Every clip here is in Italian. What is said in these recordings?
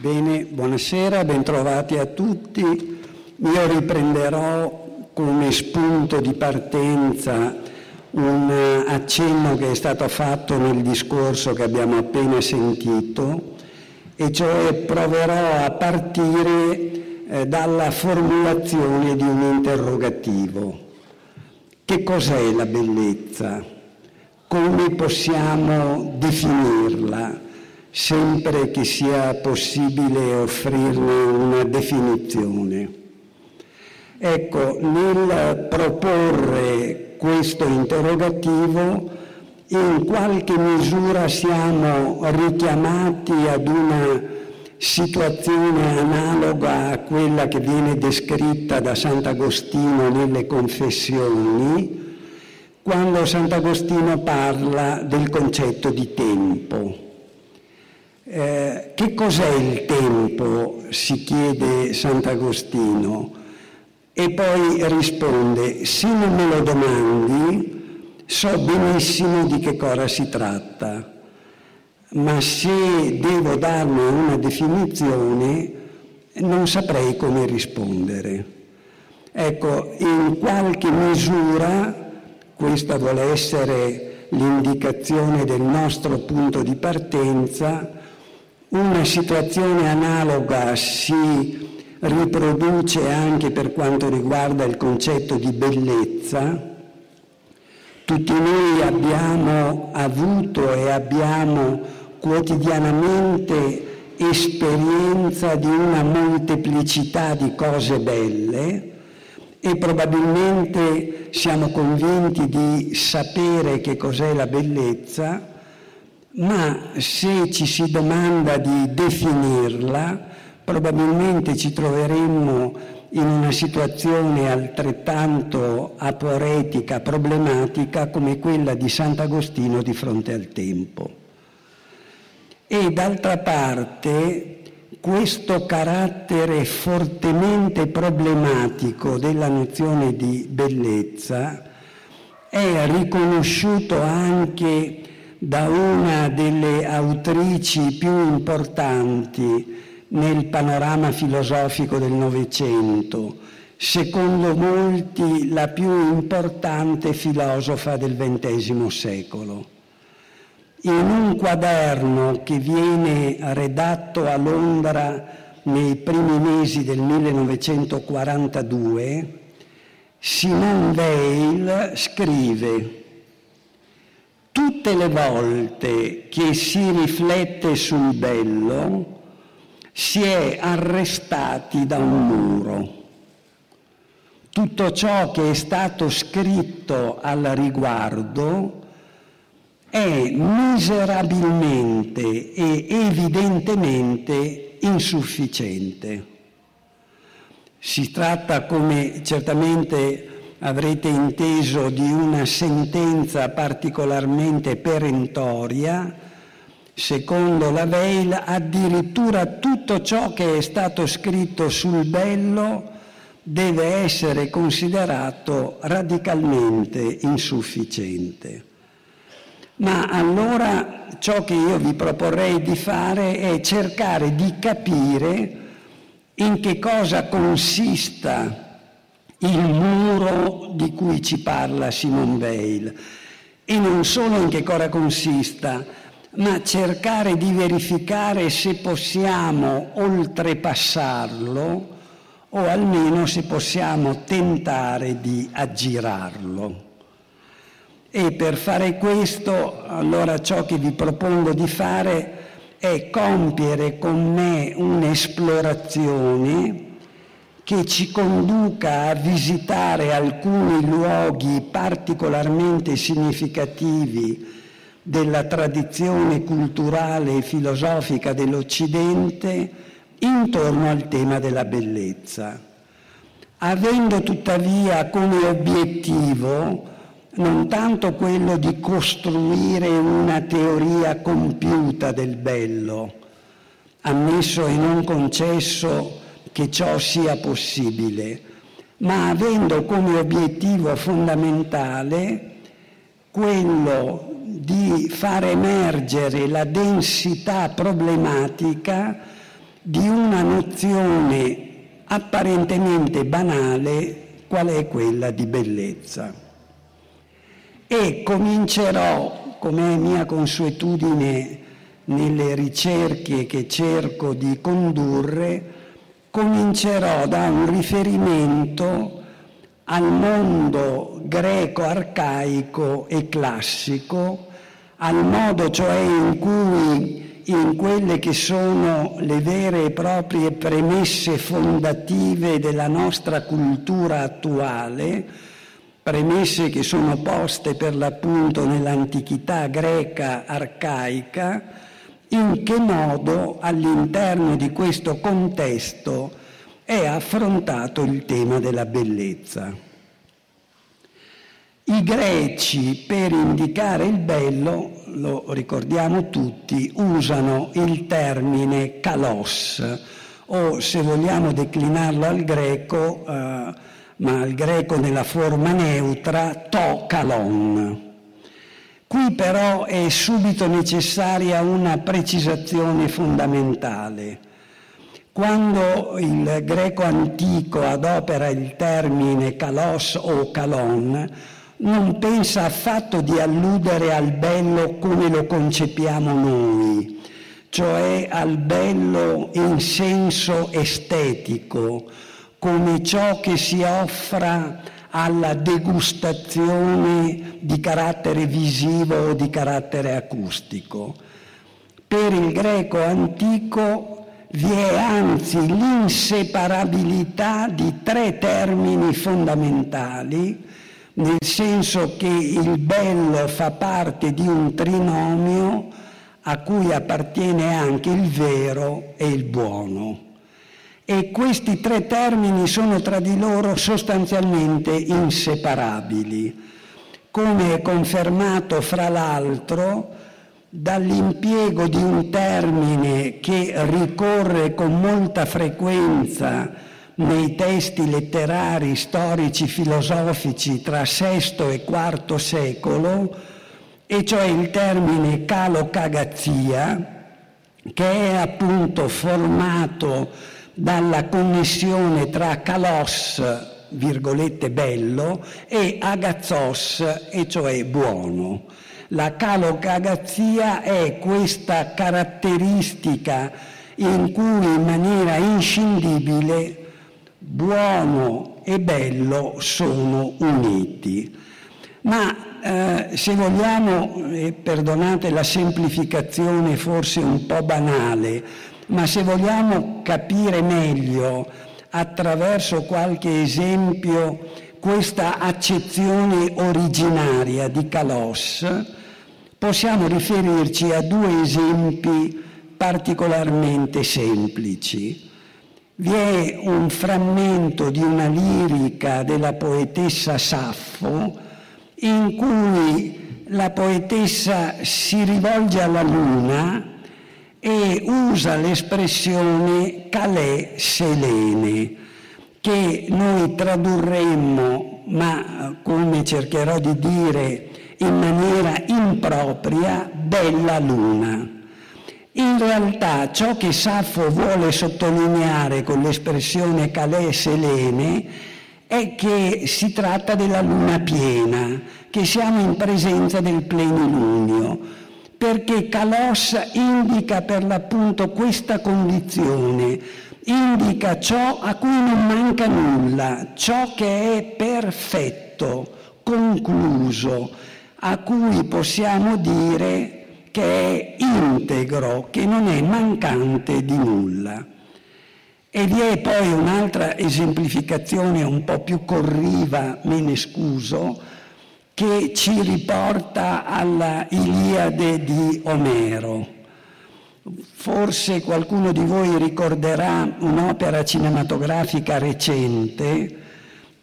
Bene, buonasera, bentrovati a tutti. Io riprenderò come spunto di partenza un accenno che è stato fatto nel discorso che abbiamo appena sentito, e cioè proverò a partire eh, dalla formulazione di un interrogativo. Che cos'è la bellezza? Come possiamo definirla, sempre che sia possibile offrirne una definizione? Ecco, nel proporre questo interrogativo, in qualche misura siamo richiamati ad una situazione analoga a quella che viene descritta da Sant'Agostino nelle Confessioni, quando Sant'Agostino parla del concetto di tempo. Eh, che cos'è il tempo? si chiede Sant'Agostino e poi risponde, se non me lo domandi, so benissimo di che cosa si tratta, ma se devo darne una definizione, non saprei come rispondere. Ecco, in qualche misura questa vuole essere l'indicazione del nostro punto di partenza. Una situazione analoga si riproduce anche per quanto riguarda il concetto di bellezza. Tutti noi abbiamo avuto e abbiamo quotidianamente esperienza di una molteplicità di cose belle e probabilmente siamo convinti di sapere che cos'è la bellezza, ma se ci si domanda di definirla, probabilmente ci troveremmo in una situazione altrettanto aporetica, problematica come quella di Sant'Agostino di fronte al tempo. E d'altra parte questo carattere fortemente problematico della nozione di bellezza è riconosciuto anche da una delle autrici più importanti nel panorama filosofico del Novecento, secondo molti la più importante filosofa del XX secolo. In un quaderno che viene redatto a Londra nei primi mesi del 1942, Simone Weil scrive Tutte le volte che si riflette sul bello si è arrestati da un muro. Tutto ciò che è stato scritto al riguardo è miserabilmente e evidentemente insufficiente. Si tratta, come certamente avrete inteso, di una sentenza particolarmente perentoria, secondo la Veil addirittura tutto ciò che è stato scritto sul bello deve essere considerato radicalmente insufficiente. Ma allora ciò che io vi proporrei di fare è cercare di capire in che cosa consista il muro di cui ci parla Simone Weil e non solo in che cosa consista, ma cercare di verificare se possiamo oltrepassarlo o almeno se possiamo tentare di aggirarlo. E per fare questo, allora ciò che vi propongo di fare è compiere con me un'esplorazione che ci conduca a visitare alcuni luoghi particolarmente significativi della tradizione culturale e filosofica dell'Occidente intorno al tema della bellezza, avendo tuttavia come obiettivo non tanto quello di costruire una teoria compiuta del bello, ammesso e non concesso che ciò sia possibile, ma avendo come obiettivo fondamentale quello di far emergere la densità problematica di una nozione apparentemente banale qual è quella di bellezza. E comincerò, come è mia consuetudine nelle ricerche che cerco di condurre, comincerò da un riferimento al mondo greco arcaico e classico, al modo cioè in cui in quelle che sono le vere e proprie premesse fondative della nostra cultura attuale, premesse che sono poste per l'appunto nell'antichità greca arcaica, in che modo all'interno di questo contesto è affrontato il tema della bellezza. I greci per indicare il bello, lo ricordiamo tutti, usano il termine kalos o se vogliamo declinarlo al greco, eh, ma al greco nella forma neutra, to kalon. Qui però è subito necessaria una precisazione fondamentale. Quando il greco antico adopera il termine kalos o kalon, non pensa affatto di alludere al bello come lo concepiamo noi, cioè al bello in senso estetico, come ciò che si offra alla degustazione di carattere visivo o di carattere acustico. Per il greco antico vi è anzi l'inseparabilità di tre termini fondamentali, nel senso che il bello fa parte di un trinomio a cui appartiene anche il vero e il buono e questi tre termini sono tra di loro sostanzialmente inseparabili, come è confermato fra l'altro dall'impiego di un termine che ricorre con molta frequenza nei testi letterari, storici, filosofici tra VI e IV secolo, e cioè il termine calocagazia, che è appunto formato dalla connessione tra kalos, virgolette bello, e agazzos, e cioè buono. La calocagazia è questa caratteristica in cui in maniera inscindibile buono e bello sono uniti. Ma eh, se vogliamo, eh, perdonate la semplificazione forse un po' banale, ma se vogliamo capire meglio attraverso qualche esempio questa accezione originaria di Kalos, possiamo riferirci a due esempi particolarmente semplici. Vi è un frammento di una lirica della poetessa Saffo in cui la poetessa si rivolge alla luna e usa l'espressione calè selene, che noi tradurremmo, ma come cercherò di dire in maniera impropria, bella luna. In realtà ciò che Saffo vuole sottolineare con l'espressione calè selene è che si tratta della luna piena, che siamo in presenza del plenilunio perché Kalos indica per l'appunto questa condizione, indica ciò a cui non manca nulla, ciò che è perfetto, concluso, a cui possiamo dire che è integro, che non è mancante di nulla. E vi è poi un'altra esemplificazione un po' più corriva, me ne scuso, che ci riporta alla Iliade di Omero. Forse qualcuno di voi ricorderà un'opera cinematografica recente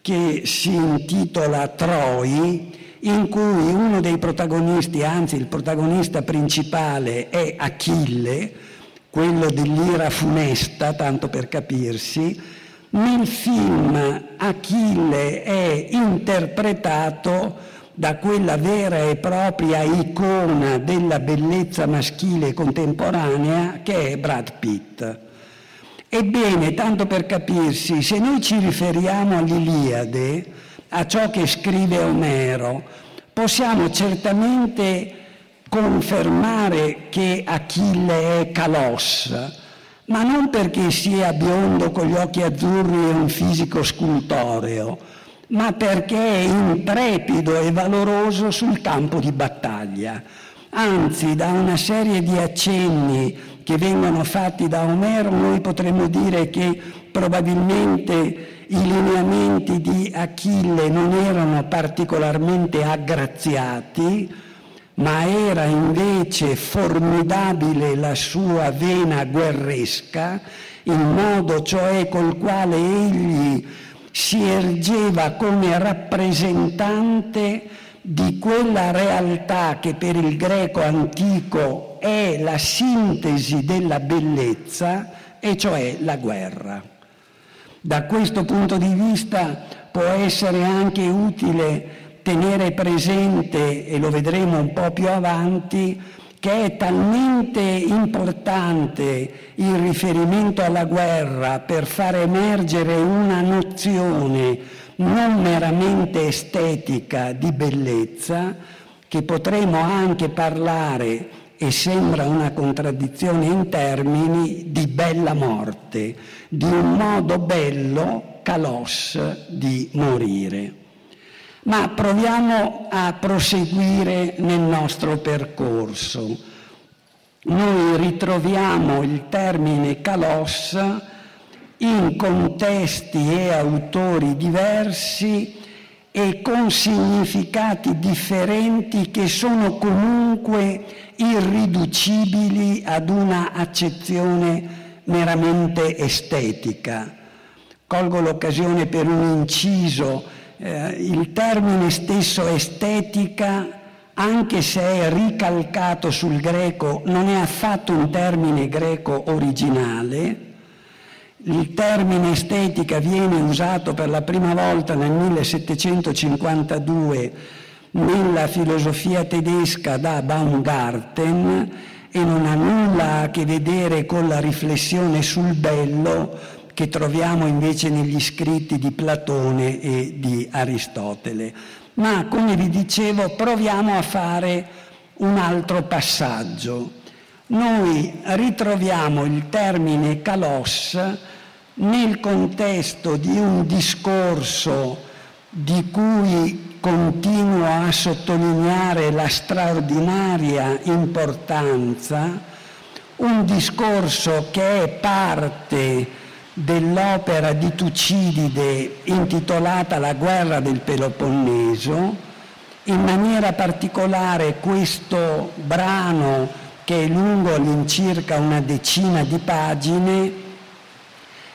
che si intitola Troi, in cui uno dei protagonisti, anzi il protagonista principale è Achille, quello dell'ira funesta, tanto per capirsi, nel film Achille è interpretato da quella vera e propria icona della bellezza maschile contemporanea che è Brad Pitt. Ebbene, tanto per capirsi, se noi ci riferiamo all'Iliade, a ciò che scrive Omero, possiamo certamente confermare che Achille è Calos, ma non perché sia biondo con gli occhi azzurri e un fisico scultoreo, ma perché è intrepido e valoroso sul campo di battaglia. Anzi, da una serie di accenni che vengono fatti da Omero, noi potremmo dire che probabilmente i lineamenti di Achille non erano particolarmente aggraziati, ma era invece formidabile la sua vena guerresca, il modo cioè col quale egli si ergeva come rappresentante di quella realtà che per il greco antico è la sintesi della bellezza, e cioè la guerra. Da questo punto di vista può essere anche utile tenere presente, e lo vedremo un po' più avanti, che è talmente importante il riferimento alla guerra per far emergere una nozione non meramente estetica di bellezza, che potremo anche parlare, e sembra una contraddizione in termini, di bella morte, di un modo bello, calos, di morire. Ma proviamo a proseguire nel nostro percorso. Noi ritroviamo il termine kalos in contesti e autori diversi e con significati differenti che sono comunque irriducibili ad una accezione meramente estetica. Colgo l'occasione per un inciso eh, il termine stesso estetica, anche se è ricalcato sul greco, non è affatto un termine greco originale. Il termine estetica viene usato per la prima volta nel 1752 nella filosofia tedesca da Baumgarten e non ha nulla a che vedere con la riflessione sul bello, che troviamo invece negli scritti di Platone e di Aristotele. Ma, come vi dicevo, proviamo a fare un altro passaggio. Noi ritroviamo il termine kalos nel contesto di un discorso di cui continuo a sottolineare la straordinaria importanza, un discorso che è parte dell'opera di Tucidide intitolata La guerra del Peloponneso, in maniera particolare questo brano che è lungo all'incirca una decina di pagine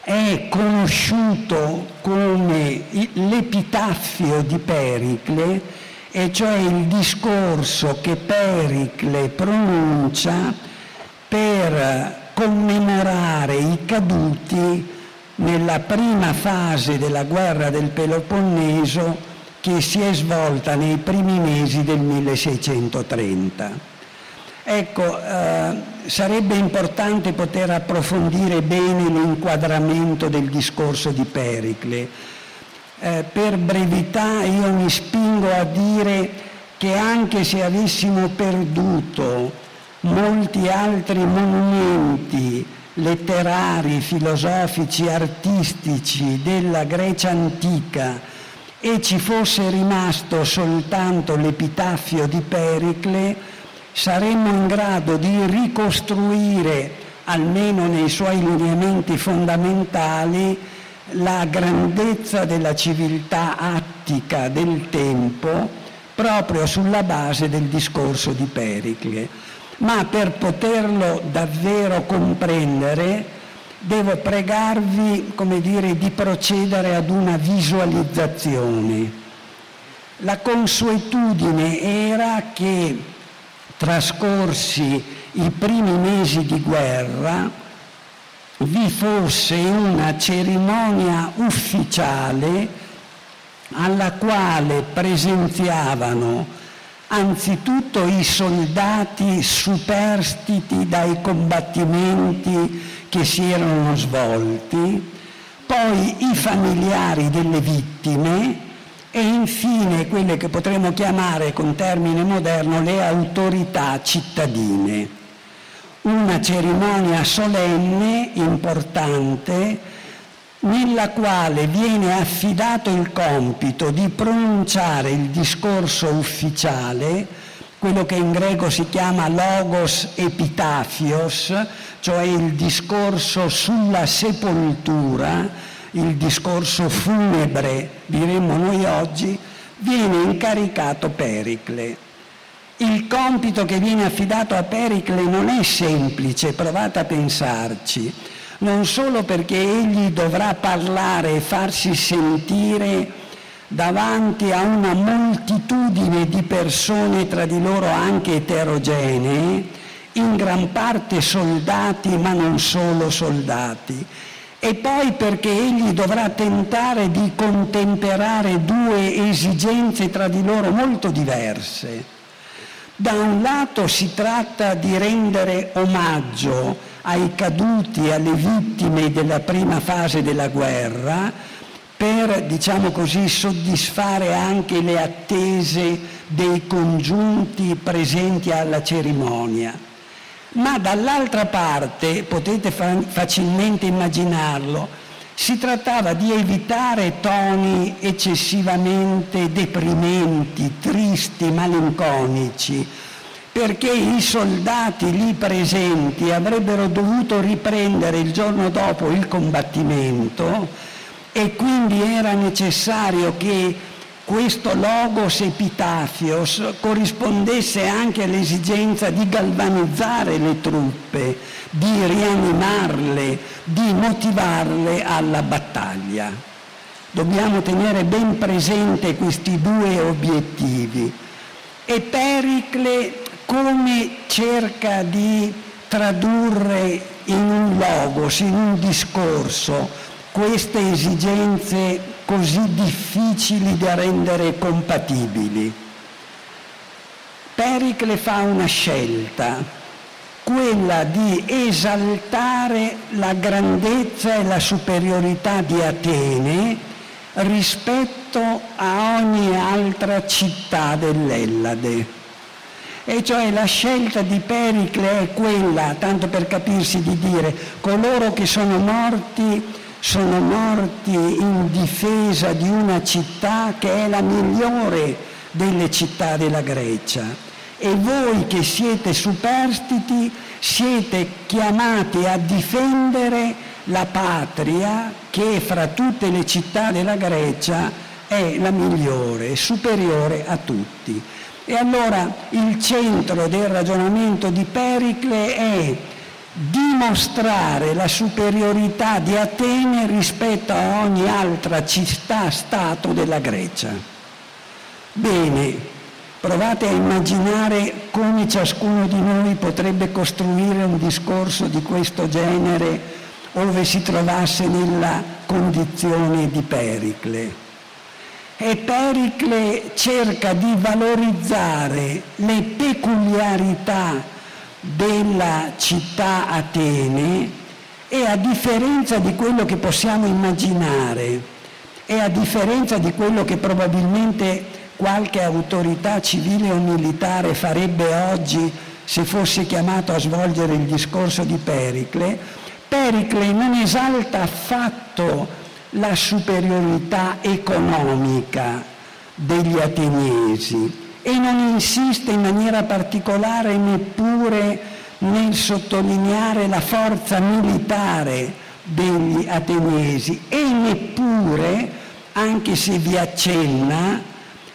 è conosciuto come l'epitaffio di Pericle, e cioè il discorso che Pericle pronuncia per commemorare i caduti nella prima fase della guerra del Peloponneso che si è svolta nei primi mesi del 1630. Ecco, eh, sarebbe importante poter approfondire bene l'inquadramento del discorso di Pericle. Eh, per brevità io mi spingo a dire che anche se avessimo perduto molti altri monumenti letterari, filosofici, artistici della Grecia antica e ci fosse rimasto soltanto l'epitaffio di Pericle, saremmo in grado di ricostruire, almeno nei suoi lineamenti fondamentali, la grandezza della civiltà attica del tempo proprio sulla base del discorso di Pericle ma per poterlo davvero comprendere devo pregarvi, come dire, di procedere ad una visualizzazione. La consuetudine era che, trascorsi i primi mesi di guerra, vi fosse una cerimonia ufficiale alla quale presenziavano anzitutto i soldati superstiti dai combattimenti che si erano svolti, poi i familiari delle vittime e infine quelle che potremmo chiamare con termine moderno le autorità cittadine. Una cerimonia solenne, importante, nella quale viene affidato il compito di pronunciare il discorso ufficiale quello che in greco si chiama logos epitafios, cioè il discorso sulla sepoltura, il discorso funebre, diremmo noi oggi, viene incaricato Pericle. Il compito che viene affidato a Pericle non è semplice, provate a pensarci, non solo perché egli dovrà parlare e farsi sentire davanti a una moltitudine di persone tra di loro anche eterogenee, in gran parte soldati ma non solo soldati, e poi perché egli dovrà tentare di contemperare due esigenze tra di loro molto diverse. Da un lato si tratta di rendere omaggio ai caduti, alle vittime della prima fase della guerra, per, diciamo così, soddisfare anche le attese dei congiunti presenti alla cerimonia. Ma dall'altra parte, potete fa- facilmente immaginarlo, si trattava di evitare toni eccessivamente deprimenti, tristi, malinconici, perché i soldati lì presenti avrebbero dovuto riprendere il giorno dopo il combattimento e quindi era necessario che questo logos epitafios corrispondesse anche all'esigenza di galvanizzare le truppe, di rianimarle, di motivarle alla battaglia. Dobbiamo tenere ben presente questi due obiettivi. E Pericle come cerca di tradurre in un logos, in un discorso, queste esigenze così difficili da rendere compatibili. Pericle fa una scelta, quella di esaltare la grandezza e la superiorità di Atene rispetto a ogni altra città dell'Ellade. E cioè la scelta di Pericle è quella, tanto per capirsi, di dire coloro che sono morti sono morti in difesa di una città che è la migliore delle città della Grecia. E voi che siete superstiti siete chiamati a difendere la patria che fra tutte le città della Grecia è la migliore, superiore a tutti. E allora il centro del ragionamento di Pericle è dimostrare la superiorità di Atene rispetto a ogni altra città-stato della Grecia. Bene, provate a immaginare come ciascuno di noi potrebbe costruire un discorso di questo genere ove si trovasse nella condizione di Pericle. E Pericle cerca di valorizzare le peculiarità della città Atene e a differenza di quello che possiamo immaginare e a differenza di quello che probabilmente qualche autorità civile o militare farebbe oggi se fosse chiamato a svolgere il discorso di Pericle, Pericle non esalta affatto la superiorità economica degli ateniesi, e non insiste in maniera particolare neppure nel sottolineare la forza militare degli ateniesi e neppure, anche se vi accenna,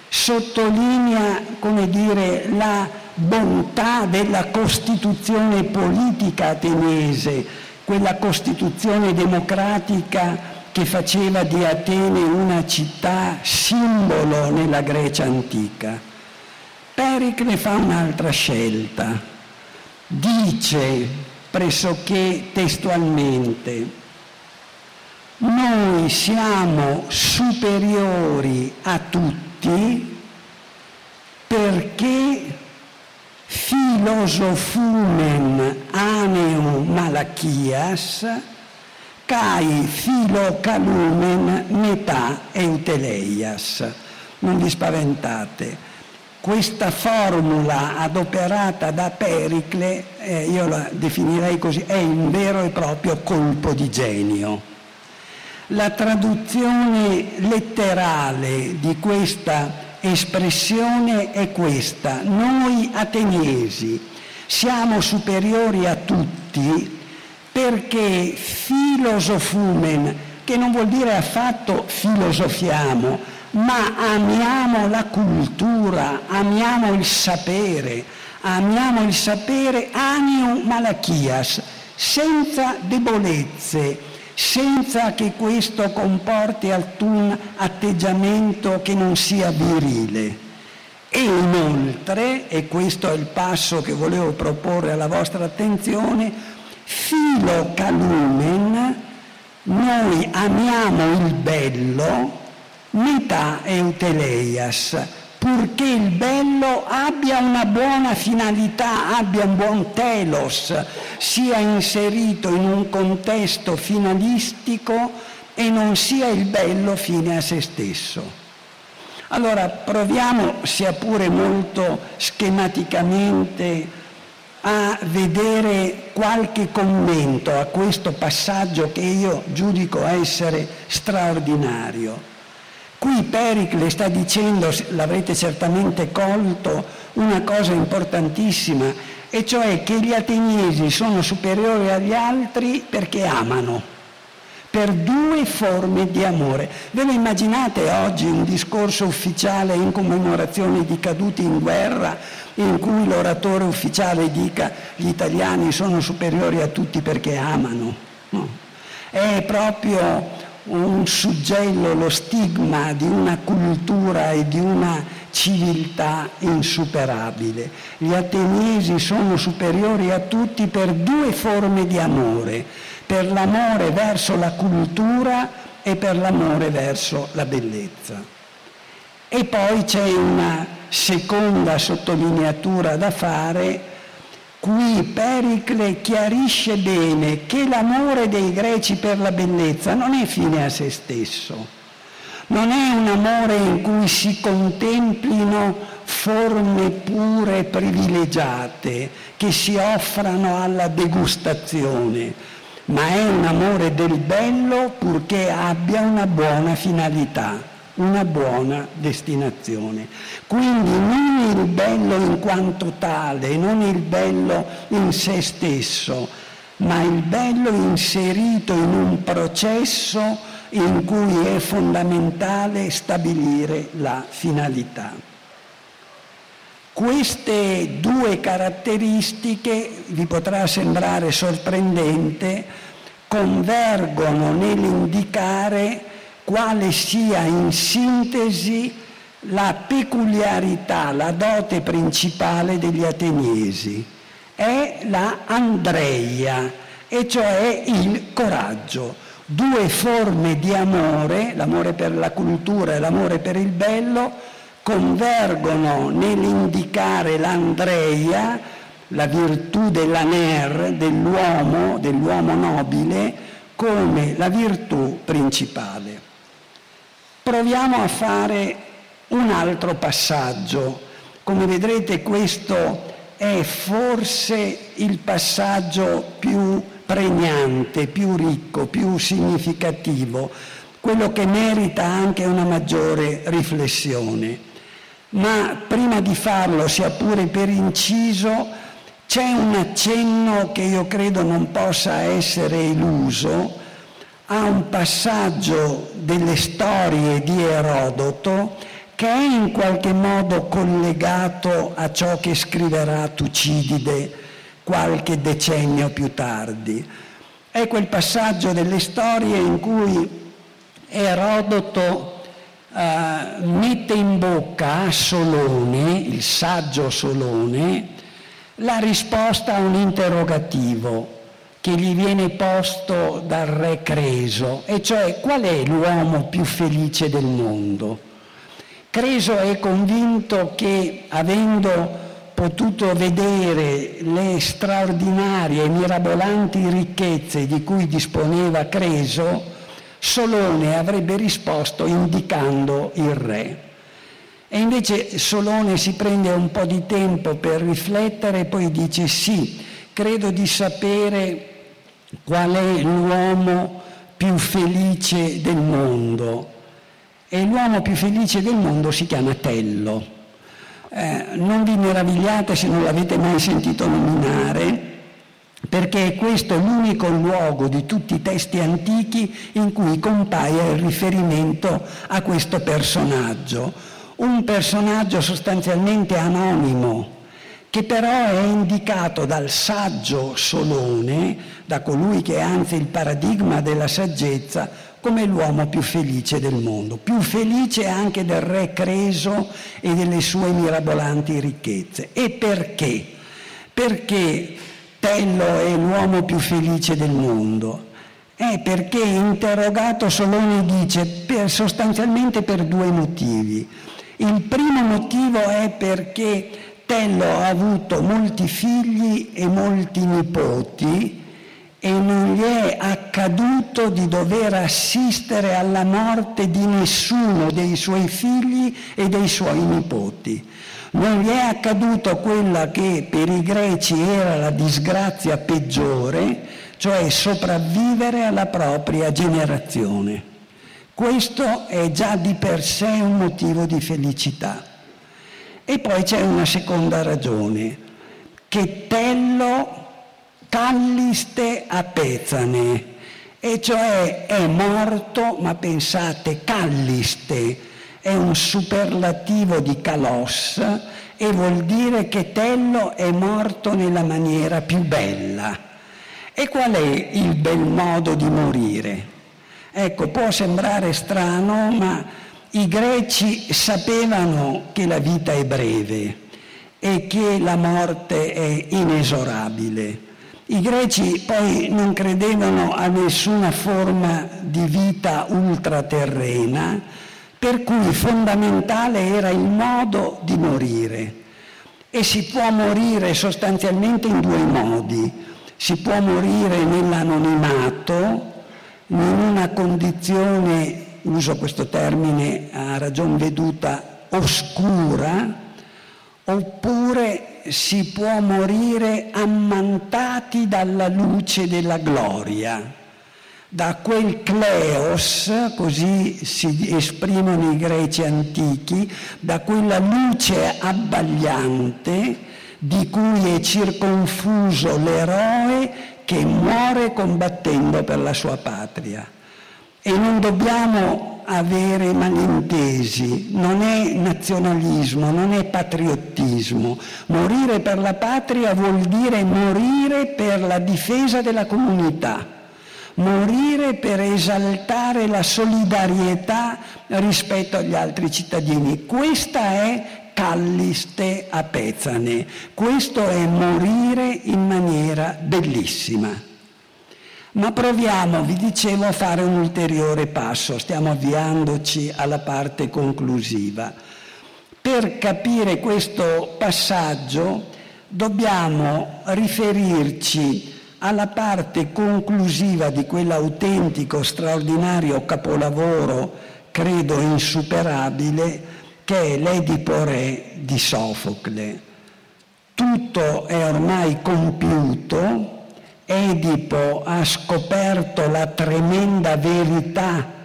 sottolinea come dire, la bontà della costituzione politica ateniese, quella costituzione democratica che faceva di Atene una città simbolo nella Grecia antica. Pericle fa un'altra scelta, dice pressoché testualmente, noi siamo superiori a tutti perché filosofumen aneum malachias, cai filocalumen metà euteleias. Non vi spaventate. Questa formula adoperata da Pericle, eh, io la definirei così, è un vero e proprio colpo di genio. La traduzione letterale di questa espressione è questa. Noi ateniesi siamo superiori a tutti perché filosofumen, che non vuol dire affatto filosofiamo, ma amiamo la cultura, amiamo il sapere, amiamo il sapere anium malachias, senza debolezze, senza che questo comporti alcun atteggiamento che non sia virile. E inoltre, e questo è il passo che volevo proporre alla vostra attenzione, filo calumen, noi amiamo il bello, metà euteleias, purché il bello abbia una buona finalità, abbia un buon telos, sia inserito in un contesto finalistico e non sia il bello fine a se stesso. Allora proviamo, sia pure molto schematicamente, a vedere qualche commento a questo passaggio che io giudico essere straordinario. Qui Pericle sta dicendo, l'avrete certamente colto, una cosa importantissima, e cioè che gli ateniesi sono superiori agli altri perché amano, per due forme di amore. Ve lo immaginate oggi un discorso ufficiale in commemorazione di caduti in guerra in cui l'oratore ufficiale dica gli italiani sono superiori a tutti perché amano? No. È proprio un suggello, lo stigma di una cultura e di una civiltà insuperabile. Gli ateniesi sono superiori a tutti per due forme di amore, per l'amore verso la cultura e per l'amore verso la bellezza. E poi c'è una seconda sottolineatura da fare Qui Pericle chiarisce bene che l'amore dei greci per la bellezza non è fine a se stesso, non è un amore in cui si contemplino forme pure privilegiate che si offrano alla degustazione, ma è un amore del bello purché abbia una buona finalità una buona destinazione. Quindi non il bello in quanto tale, non il bello in se stesso, ma il bello inserito in un processo in cui è fondamentale stabilire la finalità. Queste due caratteristiche, vi potrà sembrare sorprendente, convergono nell'indicare quale sia in sintesi la peculiarità, la dote principale degli ateniesi. È la Andreia, e cioè il coraggio. Due forme di amore, l'amore per la cultura e l'amore per il bello, convergono nell'indicare l'Andreia, la virtù dell'aner, dell'uomo, dell'uomo nobile, come la virtù principale. Proviamo a fare un altro passaggio. Come vedrete questo è forse il passaggio più pregnante, più ricco, più significativo, quello che merita anche una maggiore riflessione. Ma prima di farlo, sia pure per inciso, c'è un accenno che io credo non possa essere eluso a un passaggio delle storie di Erodoto che è in qualche modo collegato a ciò che scriverà Tucidide qualche decennio più tardi. È quel passaggio delle storie in cui Erodoto eh, mette in bocca a Solone, il saggio Solone, la risposta a un interrogativo che gli viene posto dal re Creso, e cioè qual è l'uomo più felice del mondo. Creso è convinto che avendo potuto vedere le straordinarie e mirabolanti ricchezze di cui disponeva Creso, Solone avrebbe risposto indicando il re. E invece Solone si prende un po' di tempo per riflettere e poi dice sì, credo di sapere qual è l'uomo più felice del mondo. E l'uomo più felice del mondo si chiama Tello. Eh, non vi meravigliate se non l'avete mai sentito nominare, perché questo è l'unico luogo di tutti i testi antichi in cui compaia il riferimento a questo personaggio un personaggio sostanzialmente anonimo, che però è indicato dal saggio Solone, da colui che è anzi il paradigma della saggezza, come l'uomo più felice del mondo, più felice anche del re Creso e delle sue mirabolanti ricchezze. E perché? Perché Tello è l'uomo più felice del mondo? È perché interrogato Solone dice per, sostanzialmente per due motivi. Il primo motivo è perché Tello ha avuto molti figli e molti nipoti e non gli è accaduto di dover assistere alla morte di nessuno dei suoi figli e dei suoi nipoti. Non gli è accaduto quella che per i greci era la disgrazia peggiore, cioè sopravvivere alla propria generazione. Questo è già di per sé un motivo di felicità. E poi c'è una seconda ragione, che Tello calliste a Pezane, e cioè è morto, ma pensate, calliste è un superlativo di calos e vuol dire che Tello è morto nella maniera più bella. E qual è il bel modo di morire? Ecco, può sembrare strano, ma i greci sapevano che la vita è breve e che la morte è inesorabile. I greci poi non credevano a nessuna forma di vita ultraterrena, per cui fondamentale era il modo di morire. E si può morire sostanzialmente in due modi. Si può morire nell'anonimato, in una condizione, uso questo termine a ragion veduta, oscura, oppure si può morire ammantati dalla luce della gloria, da quel cleos, così si esprimono i greci antichi, da quella luce abbagliante di cui è circonfuso l'eroe che muore combattendo per la sua patria. E non dobbiamo avere malintesi, non è nazionalismo, non è patriottismo. Morire per la patria vuol dire morire per la difesa della comunità, morire per esaltare la solidarietà rispetto agli altri cittadini. Questa è calliste a Pezane. Questo è morire in maniera bellissima. Ma proviamo, vi dicevo, a fare un ulteriore passo, stiamo avviandoci alla parte conclusiva. Per capire questo passaggio dobbiamo riferirci alla parte conclusiva di quell'autentico, straordinario capolavoro, credo insuperabile, che è l'Edipo Re di Sofocle. Tutto è ormai compiuto, Edipo ha scoperto la tremenda verità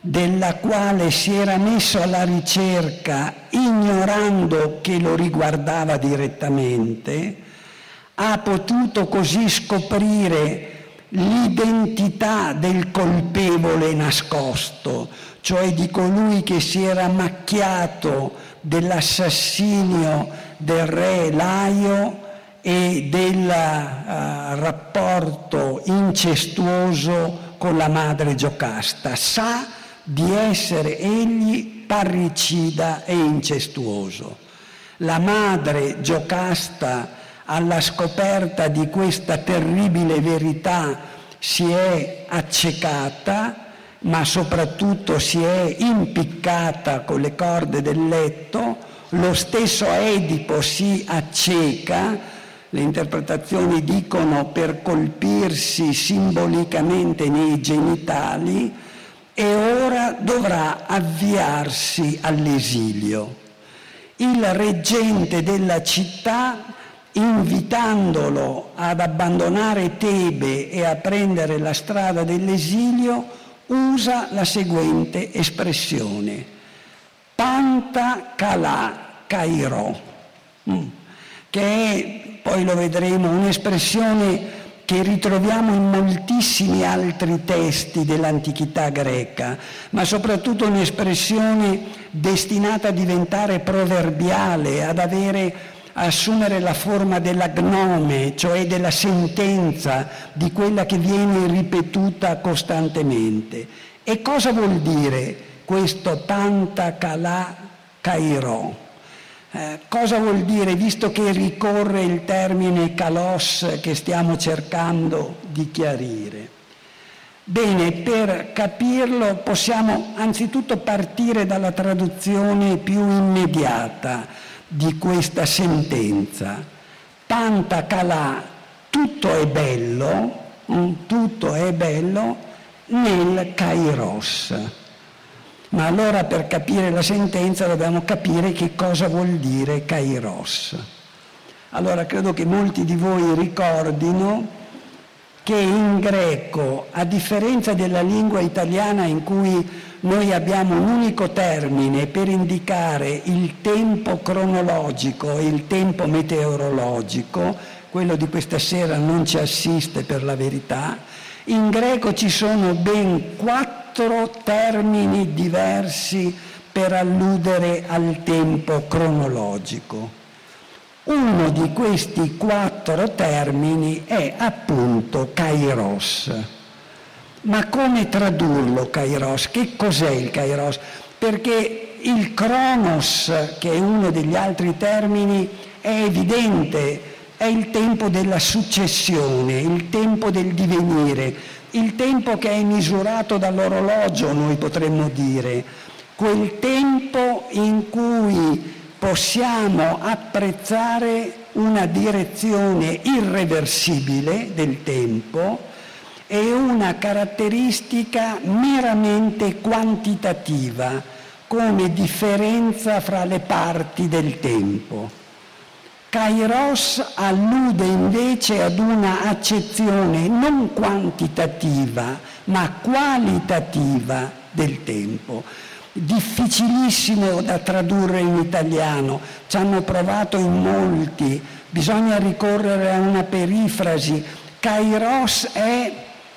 della quale si era messo alla ricerca ignorando che lo riguardava direttamente, ha potuto così scoprire l'identità del colpevole nascosto, cioè di colui che si era macchiato dell'assassinio del re Laio e del uh, rapporto incestuoso con la madre Giocasta. Sa di essere egli parricida e incestuoso. La madre Giocasta, alla scoperta di questa terribile verità, si è accecata ma soprattutto si è impiccata con le corde del letto, lo stesso Edipo si acceca, le interpretazioni dicono per colpirsi simbolicamente nei genitali, e ora dovrà avviarsi all'esilio. Il reggente della città, invitandolo ad abbandonare Tebe e a prendere la strada dell'esilio, usa la seguente espressione: Panta Kalà Cairo, mm, che è, poi lo vedremo, un'espressione che ritroviamo in moltissimi altri testi dell'antichità greca, ma soprattutto un'espressione destinata a diventare proverbiale, ad avere, assumere la forma della gnome, cioè della sentenza, di quella che viene ripetuta costantemente. E cosa vuol dire questo panta calà cairò? Eh, cosa vuol dire, visto che ricorre il termine kalos che stiamo cercando di chiarire? Bene, per capirlo possiamo anzitutto partire dalla traduzione più immediata di questa sentenza. Tanta calà, tutto è bello, mm, tutto è bello nel kairos. Ma allora per capire la sentenza dobbiamo capire che cosa vuol dire kairos. Allora credo che molti di voi ricordino che in greco, a differenza della lingua italiana in cui noi abbiamo un unico termine per indicare il tempo cronologico e il tempo meteorologico, quello di questa sera non ci assiste per la verità, in greco ci sono ben quattro termini diversi per alludere al tempo cronologico. Uno di questi quattro termini è appunto kairos. Ma come tradurlo kairos? Che cos'è il kairos? Perché il cronos, che è uno degli altri termini, è evidente, è il tempo della successione, il tempo del divenire, il tempo che è misurato dall'orologio, noi potremmo dire, quel tempo in cui possiamo apprezzare una direzione irreversibile del tempo e una caratteristica meramente quantitativa come differenza fra le parti del tempo. Kairos allude invece ad una accezione non quantitativa ma qualitativa del tempo. Difficilissimo da tradurre in italiano, ci hanno provato in molti, bisogna ricorrere a una perifrasi. Kairos è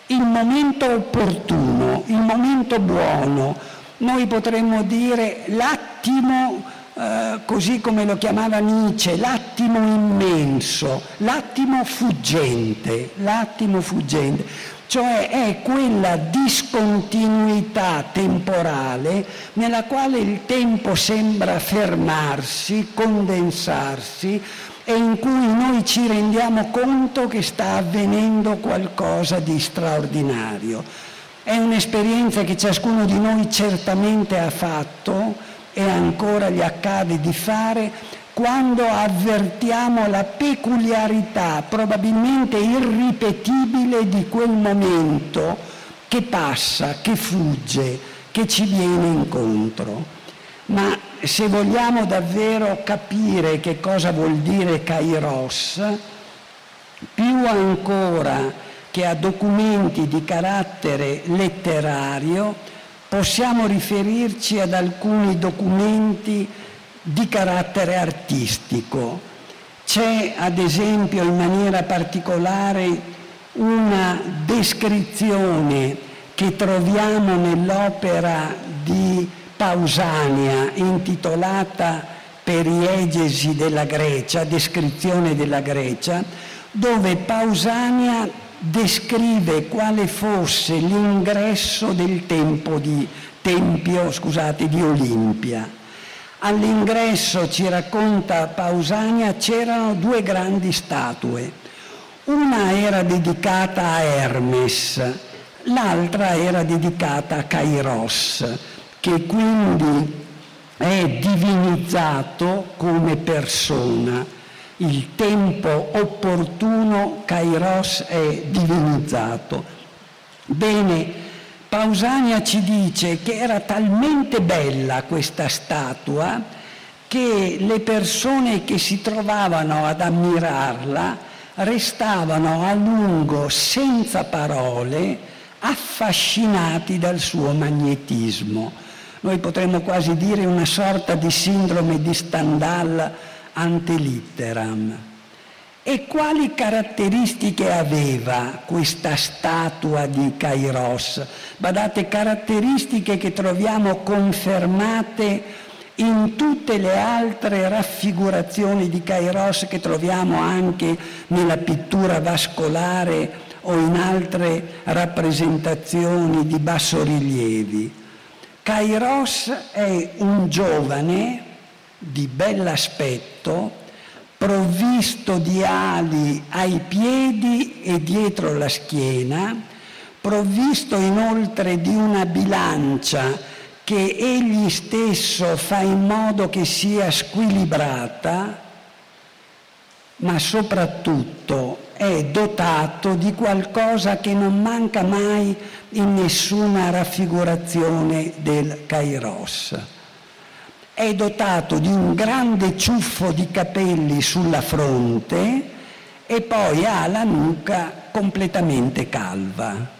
il momento opportuno, il momento buono. Noi potremmo dire l'attimo eh, così come lo chiamava Nietzsche, l'attimo immenso, l'attimo fuggente, l'attimo fuggente, cioè è quella discontinuità temporale nella quale il tempo sembra fermarsi, condensarsi e in cui noi ci rendiamo conto che sta avvenendo qualcosa di straordinario. È un'esperienza che ciascuno di noi certamente ha fatto, e ancora gli accade di fare quando avvertiamo la peculiarità probabilmente irripetibile di quel momento che passa, che fugge, che ci viene incontro. Ma se vogliamo davvero capire che cosa vuol dire Kairos, più ancora che a documenti di carattere letterario, possiamo riferirci ad alcuni documenti di carattere artistico. C'è ad esempio in maniera particolare una descrizione che troviamo nell'opera di Pausania intitolata Periegesi della Grecia, descrizione della Grecia, dove Pausania descrive quale fosse l'ingresso del di, tempio scusate, di Olimpia. All'ingresso, ci racconta Pausania, c'erano due grandi statue. Una era dedicata a Hermes, l'altra era dedicata a Kairos, che quindi è divinizzato come persona. Il tempo opportuno, Kairos, è divinizzato. Bene, Pausania ci dice che era talmente bella questa statua che le persone che si trovavano ad ammirarla restavano a lungo senza parole, affascinati dal suo magnetismo. Noi potremmo quasi dire una sorta di sindrome di Stendhal ante litteram. E quali caratteristiche aveva questa statua di Kairos? Badate, caratteristiche che troviamo confermate in tutte le altre raffigurazioni di Kairos che troviamo anche nella pittura vascolare o in altre rappresentazioni di bassorilievi. Kairos è un giovane di bell'aspetto, provvisto di ali ai piedi e dietro la schiena, provvisto inoltre di una bilancia che egli stesso fa in modo che sia squilibrata, ma soprattutto è dotato di qualcosa che non manca mai in nessuna raffigurazione del Kairos è dotato di un grande ciuffo di capelli sulla fronte e poi ha la nuca completamente calva.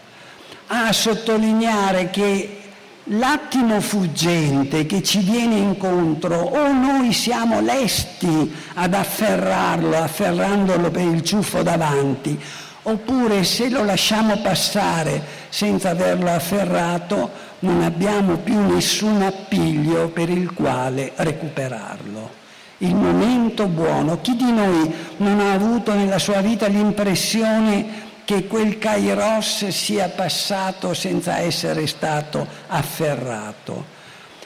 A sottolineare che l'attimo fuggente che ci viene incontro o noi siamo lesti ad afferrarlo, afferrandolo per il ciuffo davanti, oppure se lo lasciamo passare senza averlo afferrato, non abbiamo più nessun appiglio per il quale recuperarlo. Il momento buono. Chi di noi non ha avuto nella sua vita l'impressione che quel kairos sia passato senza essere stato afferrato?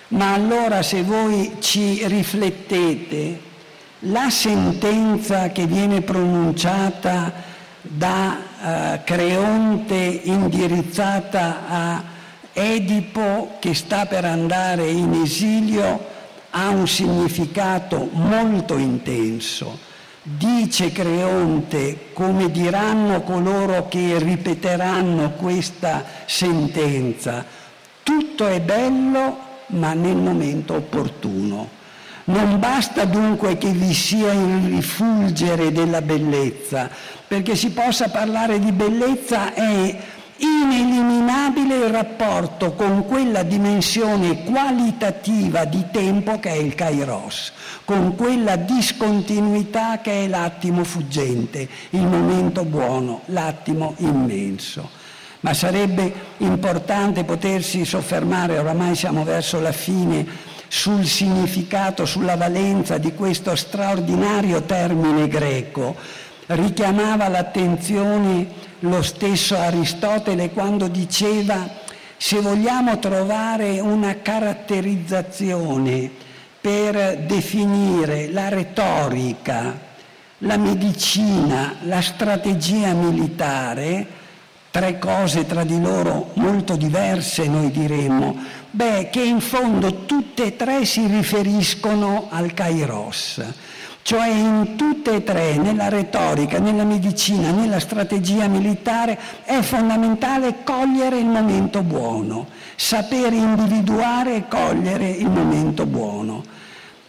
Ma allora se voi ci riflettete, la sentenza che viene pronunciata da uh, Creonte indirizzata a Edipo che sta per andare in esilio ha un significato molto intenso. Dice Creonte, come diranno coloro che ripeteranno questa sentenza, tutto è bello ma nel momento opportuno. Non basta dunque che vi sia il rifulgere della bellezza, perché si possa parlare di bellezza è ineliminabile il rapporto con quella dimensione qualitativa di tempo che è il kairos, con quella discontinuità che è l'attimo fuggente, il momento buono, l'attimo immenso. Ma sarebbe importante potersi soffermare, oramai siamo verso la fine, sul significato, sulla valenza di questo straordinario termine greco. Richiamava l'attenzione lo stesso Aristotele quando diceva se vogliamo trovare una caratterizzazione per definire la retorica, la medicina, la strategia militare, tre cose tra di loro molto diverse noi diremmo, beh, che in fondo tutte e tre si riferiscono al Kairos cioè in tutte e tre, nella retorica, nella medicina, nella strategia militare, è fondamentale cogliere il momento buono, sapere individuare e cogliere il momento buono.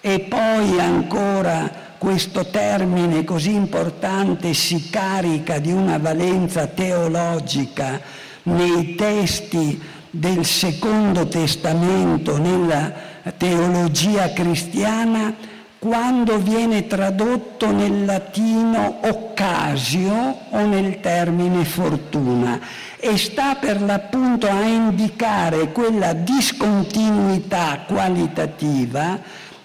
E poi ancora questo termine così importante si carica di una valenza teologica nei testi del Secondo Testamento, nella teologia cristiana, quando viene tradotto nel latino occasio o nel termine fortuna e sta per l'appunto a indicare quella discontinuità qualitativa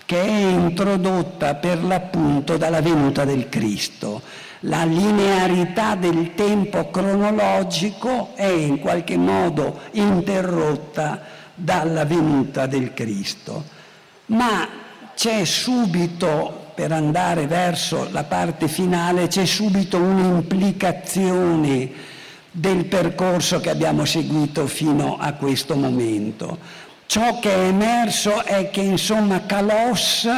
che è introdotta per l'appunto dalla venuta del Cristo. La linearità del tempo cronologico è in qualche modo interrotta dalla venuta del Cristo. Ma c'è subito, per andare verso la parte finale, c'è subito un'implicazione del percorso che abbiamo seguito fino a questo momento. ciò che è emerso è che insomma kalos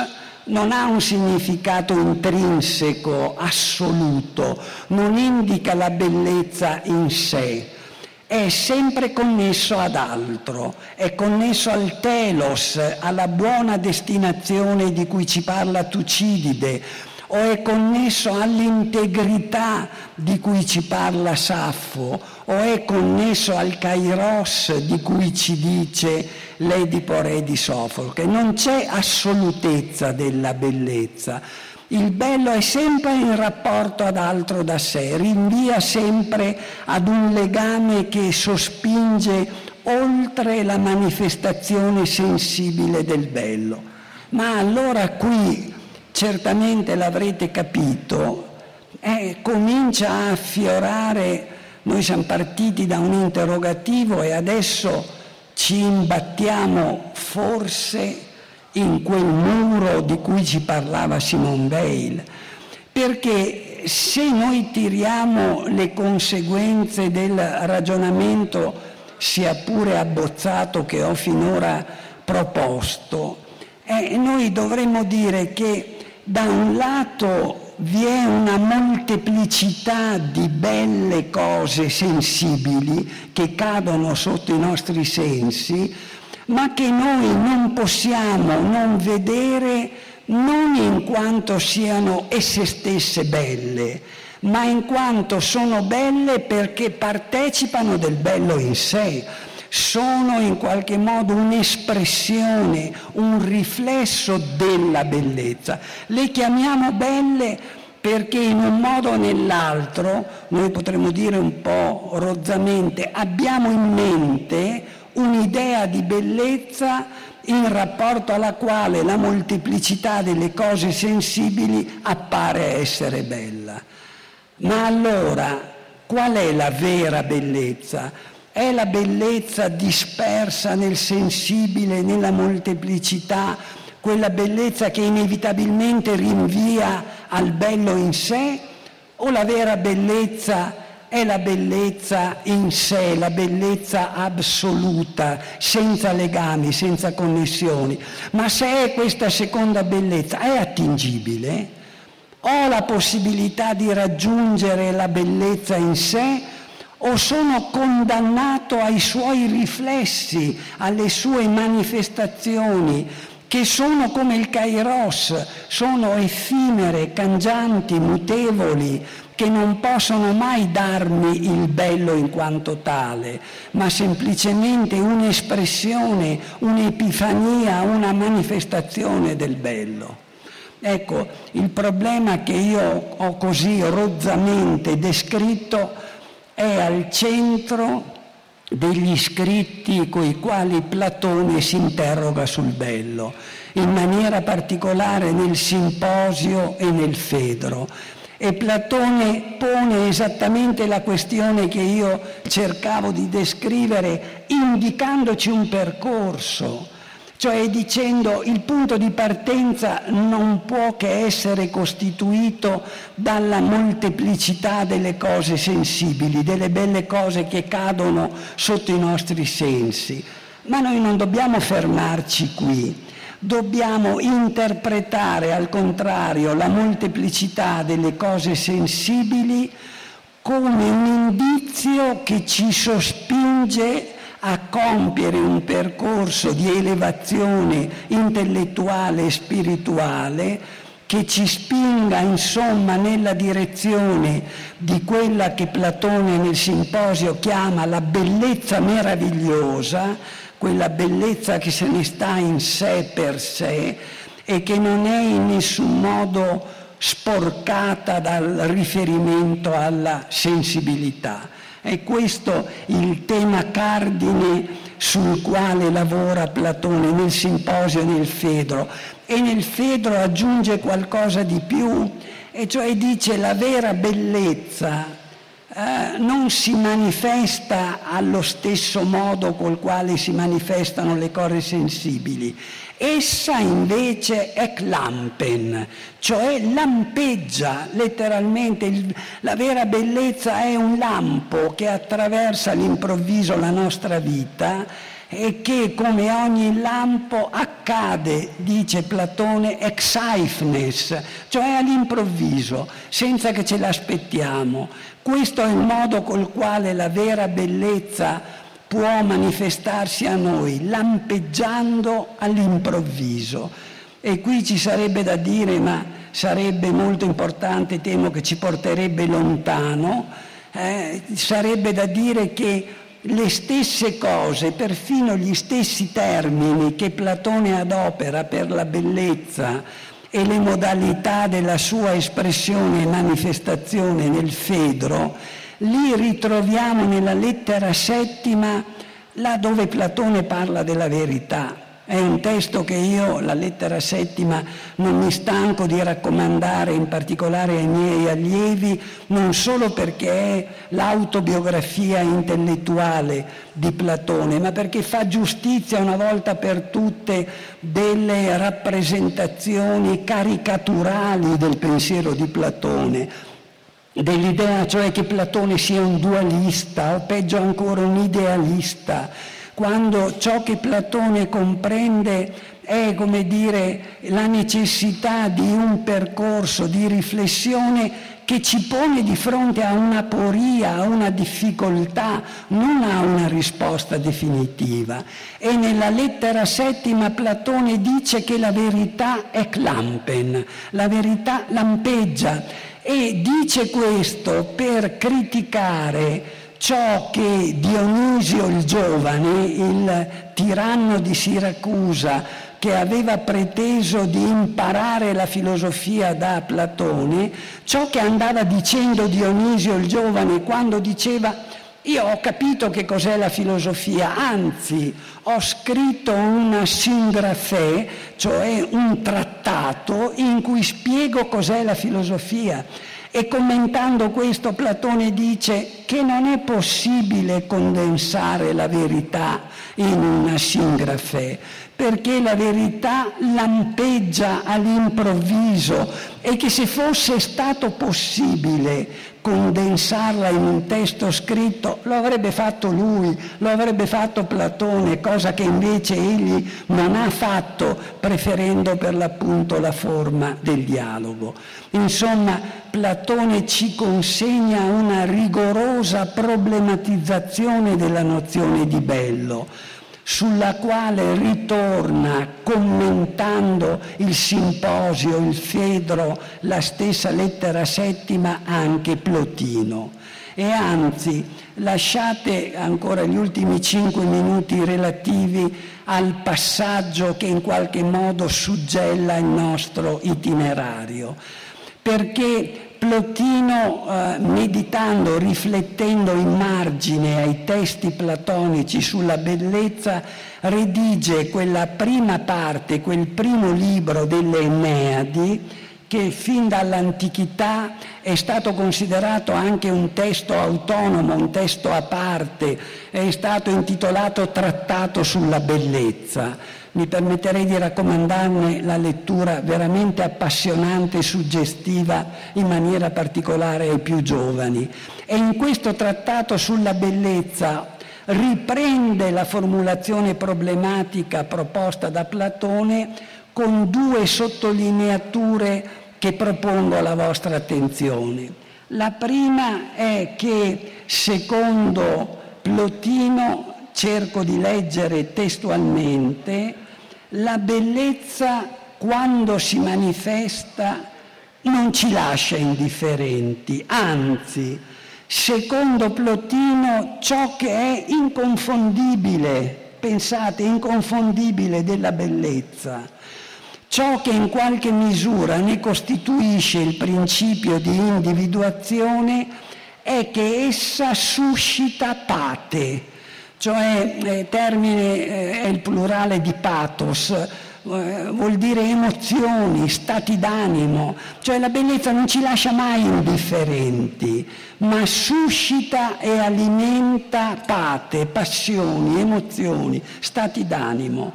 non ha un significato intrinseco, assoluto, non indica la bellezza in sé, è sempre connesso ad altro, è connesso al telos, alla buona destinazione di cui ci parla Tucidide, o è connesso all'integrità di cui ci parla Saffo, o è connesso al kairos di cui ci dice l'Edipo Re di Sofocle. Non c'è assolutezza della bellezza. Il bello è sempre in rapporto ad altro da sé, rinvia sempre ad un legame che sospinge oltre la manifestazione sensibile del bello. Ma allora qui certamente l'avrete capito, eh, comincia a affiorare, noi siamo partiti da un interrogativo e adesso ci imbattiamo forse in quel muro di cui ci parlava Simone Weil, perché se noi tiriamo le conseguenze del ragionamento, sia pure abbozzato che ho finora proposto, eh, noi dovremmo dire che da un lato vi è una molteplicità di belle cose sensibili che cadono sotto i nostri sensi, ma che noi non possiamo non vedere non in quanto siano esse stesse belle, ma in quanto sono belle perché partecipano del bello in sé sono in qualche modo un'espressione, un riflesso della bellezza. Le chiamiamo belle perché in un modo o nell'altro, noi potremmo dire un po' rozzamente, abbiamo in mente un'idea di bellezza in rapporto alla quale la molteplicità delle cose sensibili appare essere bella. Ma allora, qual è la vera bellezza? È la bellezza dispersa nel sensibile, nella molteplicità, quella bellezza che inevitabilmente rinvia al bello in sé? O la vera bellezza è la bellezza in sé, la bellezza assoluta, senza legami, senza connessioni? Ma se è questa seconda bellezza, è attingibile? Ho la possibilità di raggiungere la bellezza in sé? O sono condannato ai suoi riflessi, alle sue manifestazioni, che sono come il kairos, sono effimere, cangianti, mutevoli, che non possono mai darmi il bello in quanto tale, ma semplicemente un'espressione, un'epifania, una manifestazione del bello. Ecco, il problema che io ho così rozzamente descritto è al centro degli scritti con i quali Platone si interroga sul bello, in maniera particolare nel Simposio e nel Fedro. E Platone pone esattamente la questione che io cercavo di descrivere indicandoci un percorso cioè dicendo il punto di partenza non può che essere costituito dalla molteplicità delle cose sensibili, delle belle cose che cadono sotto i nostri sensi. Ma noi non dobbiamo fermarci qui, dobbiamo interpretare al contrario la molteplicità delle cose sensibili come un indizio che ci sospinge a compiere un percorso di elevazione intellettuale e spirituale che ci spinga insomma nella direzione di quella che Platone nel simposio chiama la bellezza meravigliosa, quella bellezza che se ne sta in sé per sé e che non è in nessun modo sporcata dal riferimento alla sensibilità. È questo il tema cardine sul quale lavora Platone nel simposio e nel Fedro. E nel Fedro aggiunge qualcosa di più, e cioè dice la vera bellezza eh, non si manifesta allo stesso modo col quale si manifestano le cose sensibili Essa invece è clampen, cioè lampeggia letteralmente. Il, la vera bellezza è un lampo che attraversa all'improvviso la nostra vita e che come ogni lampo accade, dice Platone, ex haifnes, cioè all'improvviso, senza che ce l'aspettiamo. Questo è il modo col quale la vera bellezza può manifestarsi a noi, lampeggiando all'improvviso. E qui ci sarebbe da dire, ma sarebbe molto importante, temo che ci porterebbe lontano, eh, sarebbe da dire che le stesse cose, perfino gli stessi termini che Platone adopera per la bellezza e le modalità della sua espressione e manifestazione nel Fedro, li ritroviamo nella lettera settima, là dove Platone parla della verità. È un testo che io, la lettera settima, non mi stanco di raccomandare in particolare ai miei allievi, non solo perché è l'autobiografia intellettuale di Platone, ma perché fa giustizia una volta per tutte delle rappresentazioni caricaturali del pensiero di Platone, dell'idea cioè che Platone sia un dualista o peggio ancora un idealista. Quando ciò che Platone comprende è, come dire, la necessità di un percorso di riflessione che ci pone di fronte a una poria, a una difficoltà, non a una risposta definitiva. E nella lettera settima Platone dice che la verità è clampen, la verità lampeggia e dice questo per criticare ciò che Dionisio il giovane, il tiranno di Siracusa, che aveva preteso di imparare la filosofia da Platone, ciò che andava dicendo Dionisio il giovane quando diceva io ho capito che cos'è la filosofia, anzi ho scritto una singrafè, cioè un trattato in cui spiego cos'è la filosofia. E commentando questo Platone dice che non è possibile condensare la verità in una singrafe, perché la verità lampeggia all'improvviso e che se fosse stato possibile condensarla in un testo scritto lo avrebbe fatto lui, lo avrebbe fatto Platone, cosa che invece egli non ha fatto preferendo per l'appunto la forma del dialogo. Insomma, Platone ci consegna una rigorosa problematizzazione della nozione di bello sulla quale ritorna commentando il simposio, il Fedro, la stessa lettera settima anche Plotino. E anzi, lasciate ancora gli ultimi cinque minuti relativi al passaggio che in qualche modo suggella il nostro itinerario, perché Plotino, eh, meditando, riflettendo in margine ai testi platonici sulla bellezza, redige quella prima parte, quel primo libro delle Enneadi, che fin dall'antichità è stato considerato anche un testo autonomo, un testo a parte, è stato intitolato Trattato sulla bellezza mi permetterei di raccomandarne la lettura veramente appassionante e suggestiva in maniera particolare ai più giovani. E in questo trattato sulla bellezza riprende la formulazione problematica proposta da Platone con due sottolineature che propongo alla vostra attenzione. La prima è che secondo Plotino, cerco di leggere testualmente, la bellezza quando si manifesta non ci lascia indifferenti, anzi, secondo Plotino, ciò che è inconfondibile, pensate, inconfondibile della bellezza, ciò che in qualche misura ne costituisce il principio di individuazione è che essa suscita pate, cioè eh, termine eh, è il plurale di pathos, eh, vuol dire emozioni, stati d'animo, cioè la bellezza non ci lascia mai indifferenti, ma suscita e alimenta pate, passioni, emozioni, stati d'animo.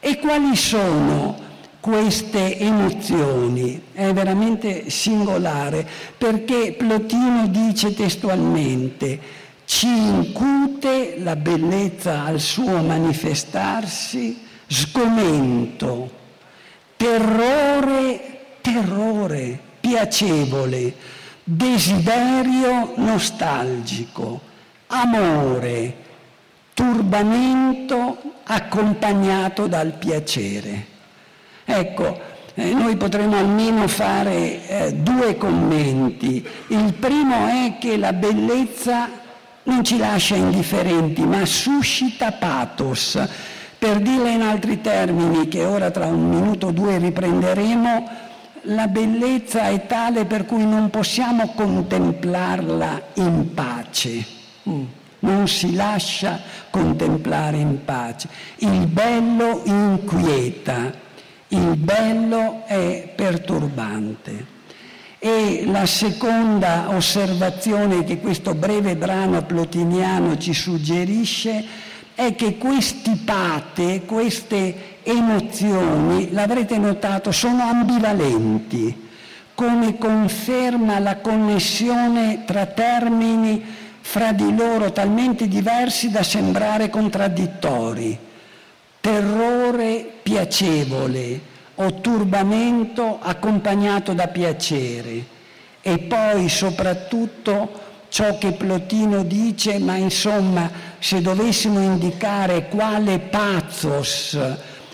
E quali sono queste emozioni? È veramente singolare perché Plotino dice testualmente ci incute la bellezza al suo manifestarsi, sgomento, terrore, terrore piacevole, desiderio nostalgico, amore, turbamento accompagnato dal piacere. Ecco, eh, noi potremmo almeno fare eh, due commenti. Il primo è che la bellezza non ci lascia indifferenti, ma suscita pathos. Per dirla in altri termini, che ora tra un minuto o due riprenderemo, la bellezza è tale per cui non possiamo contemplarla in pace. Mm. Non si lascia contemplare in pace. Il bello inquieta, il bello è perturbante. E la seconda osservazione che questo breve brano plotiniano ci suggerisce è che questi pate, queste emozioni, l'avrete notato, sono ambivalenti, come conferma la connessione tra termini fra di loro talmente diversi da sembrare contraddittori. Terrore piacevole o turbamento accompagnato da piacere e poi soprattutto ciò che Plotino dice, ma insomma se dovessimo indicare quale pathos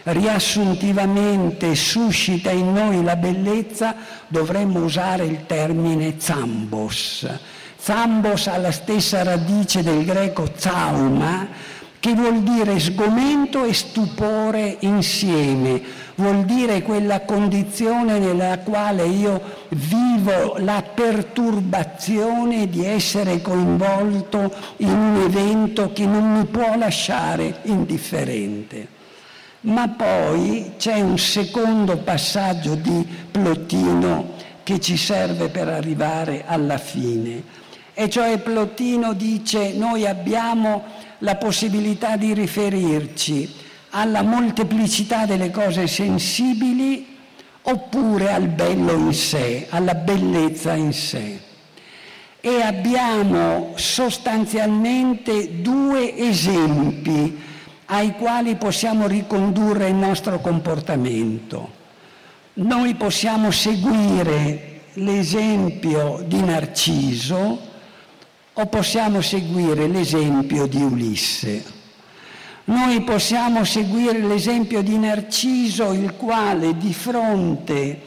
riassuntivamente suscita in noi la bellezza, dovremmo usare il termine zambos. Zambos ha la stessa radice del greco zauma, che vuol dire sgomento e stupore insieme, vuol dire quella condizione nella quale io vivo la perturbazione di essere coinvolto in un evento che non mi può lasciare indifferente. Ma poi c'è un secondo passaggio di Plotino che ci serve per arrivare alla fine. E cioè Plotino dice noi abbiamo la possibilità di riferirci alla molteplicità delle cose sensibili oppure al bello in sé, alla bellezza in sé. E abbiamo sostanzialmente due esempi ai quali possiamo ricondurre il nostro comportamento. Noi possiamo seguire l'esempio di Narciso o possiamo seguire l'esempio di Ulisse. Noi possiamo seguire l'esempio di Narciso, il quale di fronte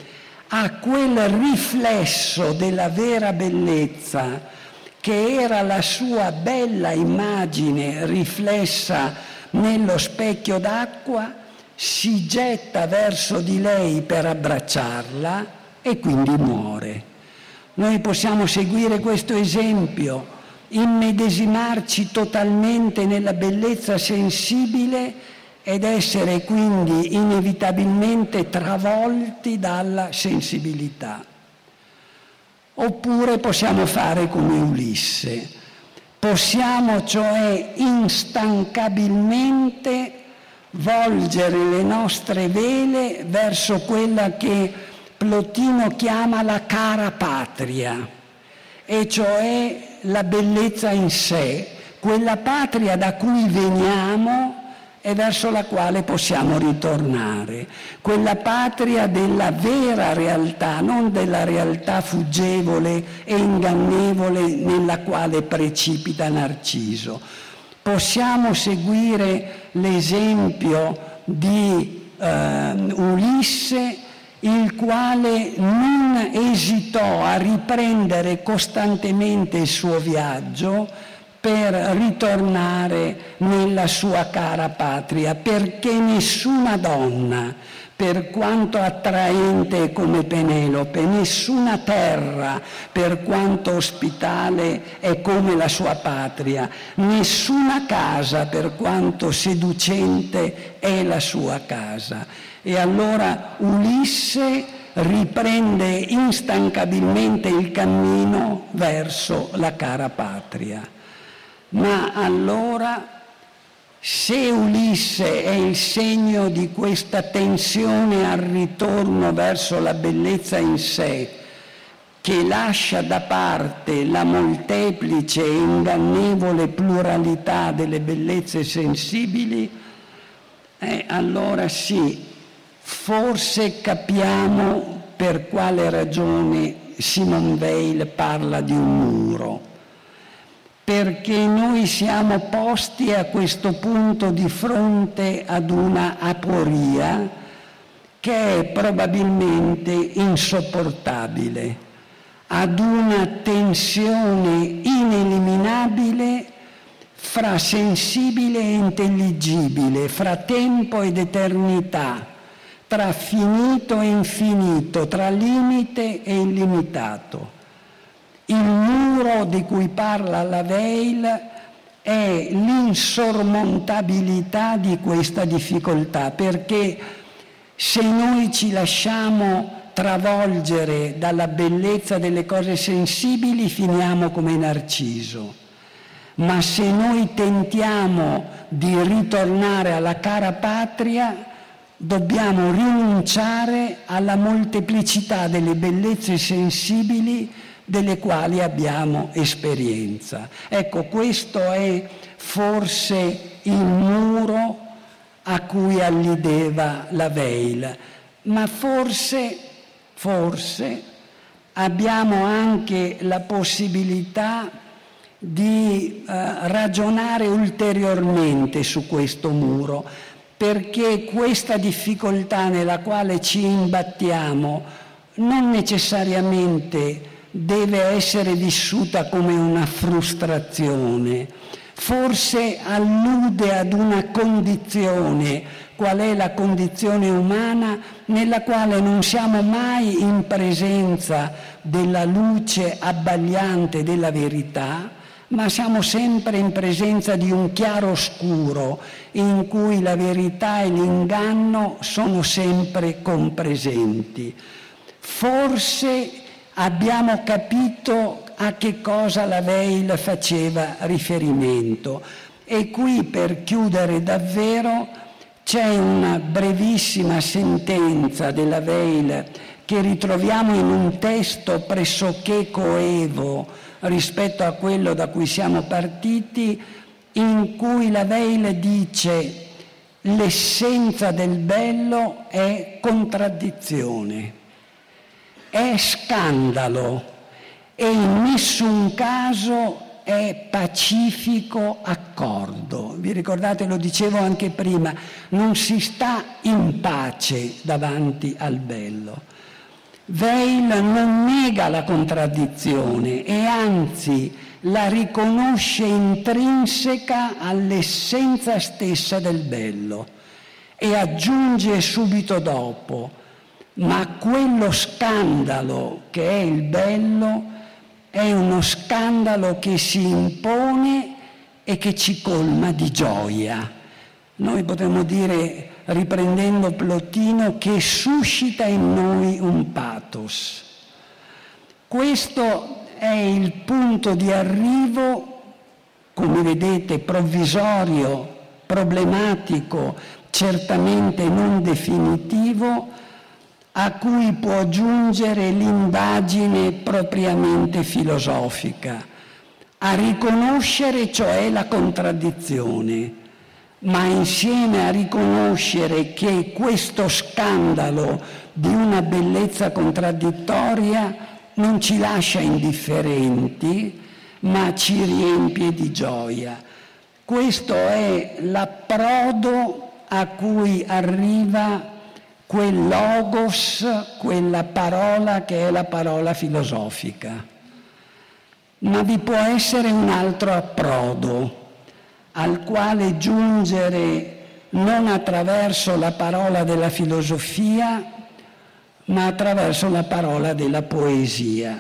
a quel riflesso della vera bellezza, che era la sua bella immagine riflessa nello specchio d'acqua, si getta verso di lei per abbracciarla e quindi muore. Noi possiamo seguire questo esempio, immedesimarci totalmente nella bellezza sensibile ed essere quindi inevitabilmente travolti dalla sensibilità. Oppure possiamo fare come Ulisse, Possiamo cioè instancabilmente volgere le nostre vele verso quella che Plotino chiama la cara patria, e cioè la bellezza in sé, quella patria da cui veniamo e verso la quale possiamo ritornare, quella patria della vera realtà, non della realtà fuggevole e ingannevole nella quale precipita Narciso. Possiamo seguire l'esempio di eh, Ulisse, il quale non esitò a riprendere costantemente il suo viaggio, per ritornare nella sua cara patria, perché nessuna donna, per quanto attraente come Penelope, nessuna terra, per quanto ospitale è come la sua patria, nessuna casa, per quanto seducente è la sua casa. E allora Ulisse riprende instancabilmente il cammino verso la cara patria. Ma allora se Ulisse è il segno di questa tensione al ritorno verso la bellezza in sé, che lascia da parte la molteplice e ingannevole pluralità delle bellezze sensibili, eh, allora sì, forse capiamo per quale ragione Simon Weil parla di un muro, perché noi siamo posti a questo punto di fronte ad una aporia che è probabilmente insopportabile, ad una tensione ineliminabile fra sensibile e intelligibile, fra tempo ed eternità, tra finito e infinito, tra limite e illimitato. Il muro di cui parla la Veil è l'insormontabilità di questa difficoltà, perché se noi ci lasciamo travolgere dalla bellezza delle cose sensibili, finiamo come Narciso. Ma se noi tentiamo di ritornare alla cara patria, dobbiamo rinunciare alla molteplicità delle bellezze sensibili delle quali abbiamo esperienza. Ecco, questo è forse il muro a cui alludeva la Veil, ma forse, forse abbiamo anche la possibilità di eh, ragionare ulteriormente su questo muro, perché questa difficoltà nella quale ci imbattiamo non necessariamente deve essere vissuta come una frustrazione, forse allude ad una condizione, qual è la condizione umana, nella quale non siamo mai in presenza della luce abbagliante della verità, ma siamo sempre in presenza di un chiaro scuro in cui la verità e l'inganno sono sempre compresenti. Forse abbiamo capito a che cosa la Veil faceva riferimento. E qui per chiudere davvero c'è una brevissima sentenza della Veil che ritroviamo in un testo pressoché coevo rispetto a quello da cui siamo partiti, in cui la Veil dice l'essenza del bello è contraddizione, è scandalo e in nessun caso è pacifico accordo. Vi ricordate, lo dicevo anche prima, non si sta in pace davanti al bello. Veil non nega la contraddizione e anzi la riconosce intrinseca all'essenza stessa del bello e aggiunge subito dopo, ma quello scandalo che è il bello è uno scandalo che si impone e che ci colma di gioia. Noi potremmo dire, riprendendo Plotino, che suscita in noi un pathos. Questo è il punto di arrivo, come vedete, provvisorio, problematico, certamente non definitivo, a cui può giungere l'indagine propriamente filosofica, a riconoscere cioè la contraddizione, ma insieme a riconoscere che questo scandalo di una bellezza contraddittoria non ci lascia indifferenti, ma ci riempie di gioia. Questo è l'approdo a cui arriva quel logos, quella parola che è la parola filosofica. Ma vi può essere un altro approdo al quale giungere non attraverso la parola della filosofia, ma attraverso la parola della poesia.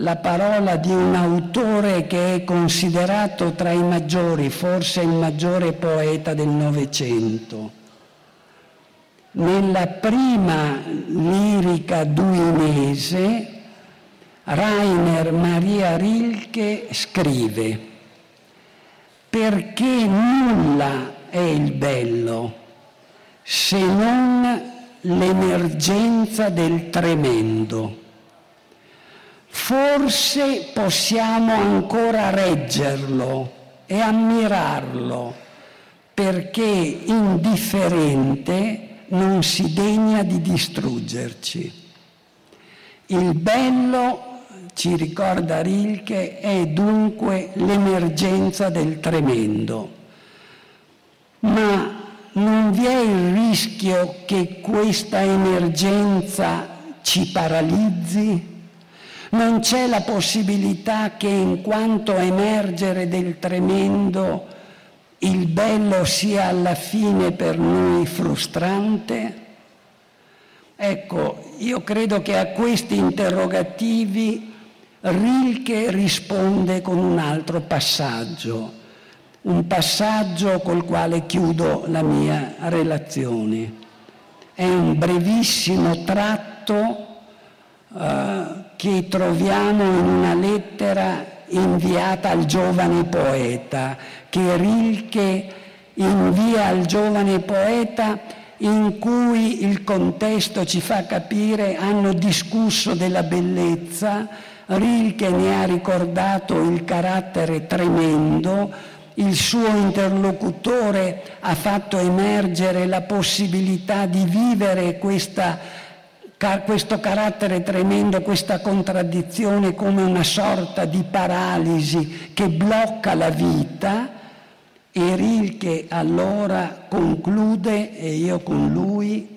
La parola di un autore che è considerato tra i maggiori, forse il maggiore poeta del Novecento nella prima lirica duinese Rainer Maria Rilke scrive perché nulla è il bello se non l'emergenza del tremendo. forse possiamo ancora reggerlo e ammirarlo perché indifferente non si degna di distruggerci. Il bello, ci ricorda Rilke, è dunque l'emergenza del tremendo. Ma non vi è il rischio che questa emergenza ci paralizzi? Non c'è la possibilità che in quanto emergere del tremendo il bello sia alla fine per noi frustrante? Ecco, io credo che a questi interrogativi Rilke risponde con un altro passaggio, un passaggio col quale chiudo la mia relazione. È un brevissimo tratto eh, che troviamo in una lettera inviata al giovane poeta, che Rilke invia al giovane poeta in cui il contesto ci fa capire hanno discusso della bellezza, Rilke ne ha ricordato il carattere tremendo, il suo interlocutore ha fatto emergere la possibilità di vivere questa questo carattere tremendo, questa contraddizione come una sorta di paralisi che blocca la vita. E Rilke allora conclude, e io con lui,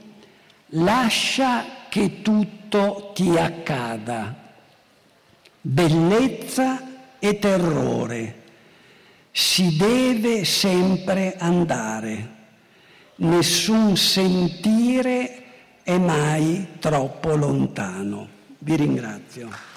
lascia che tutto ti accada, bellezza e terrore, si deve sempre andare, nessun sentire è mai troppo lontano. Vi ringrazio.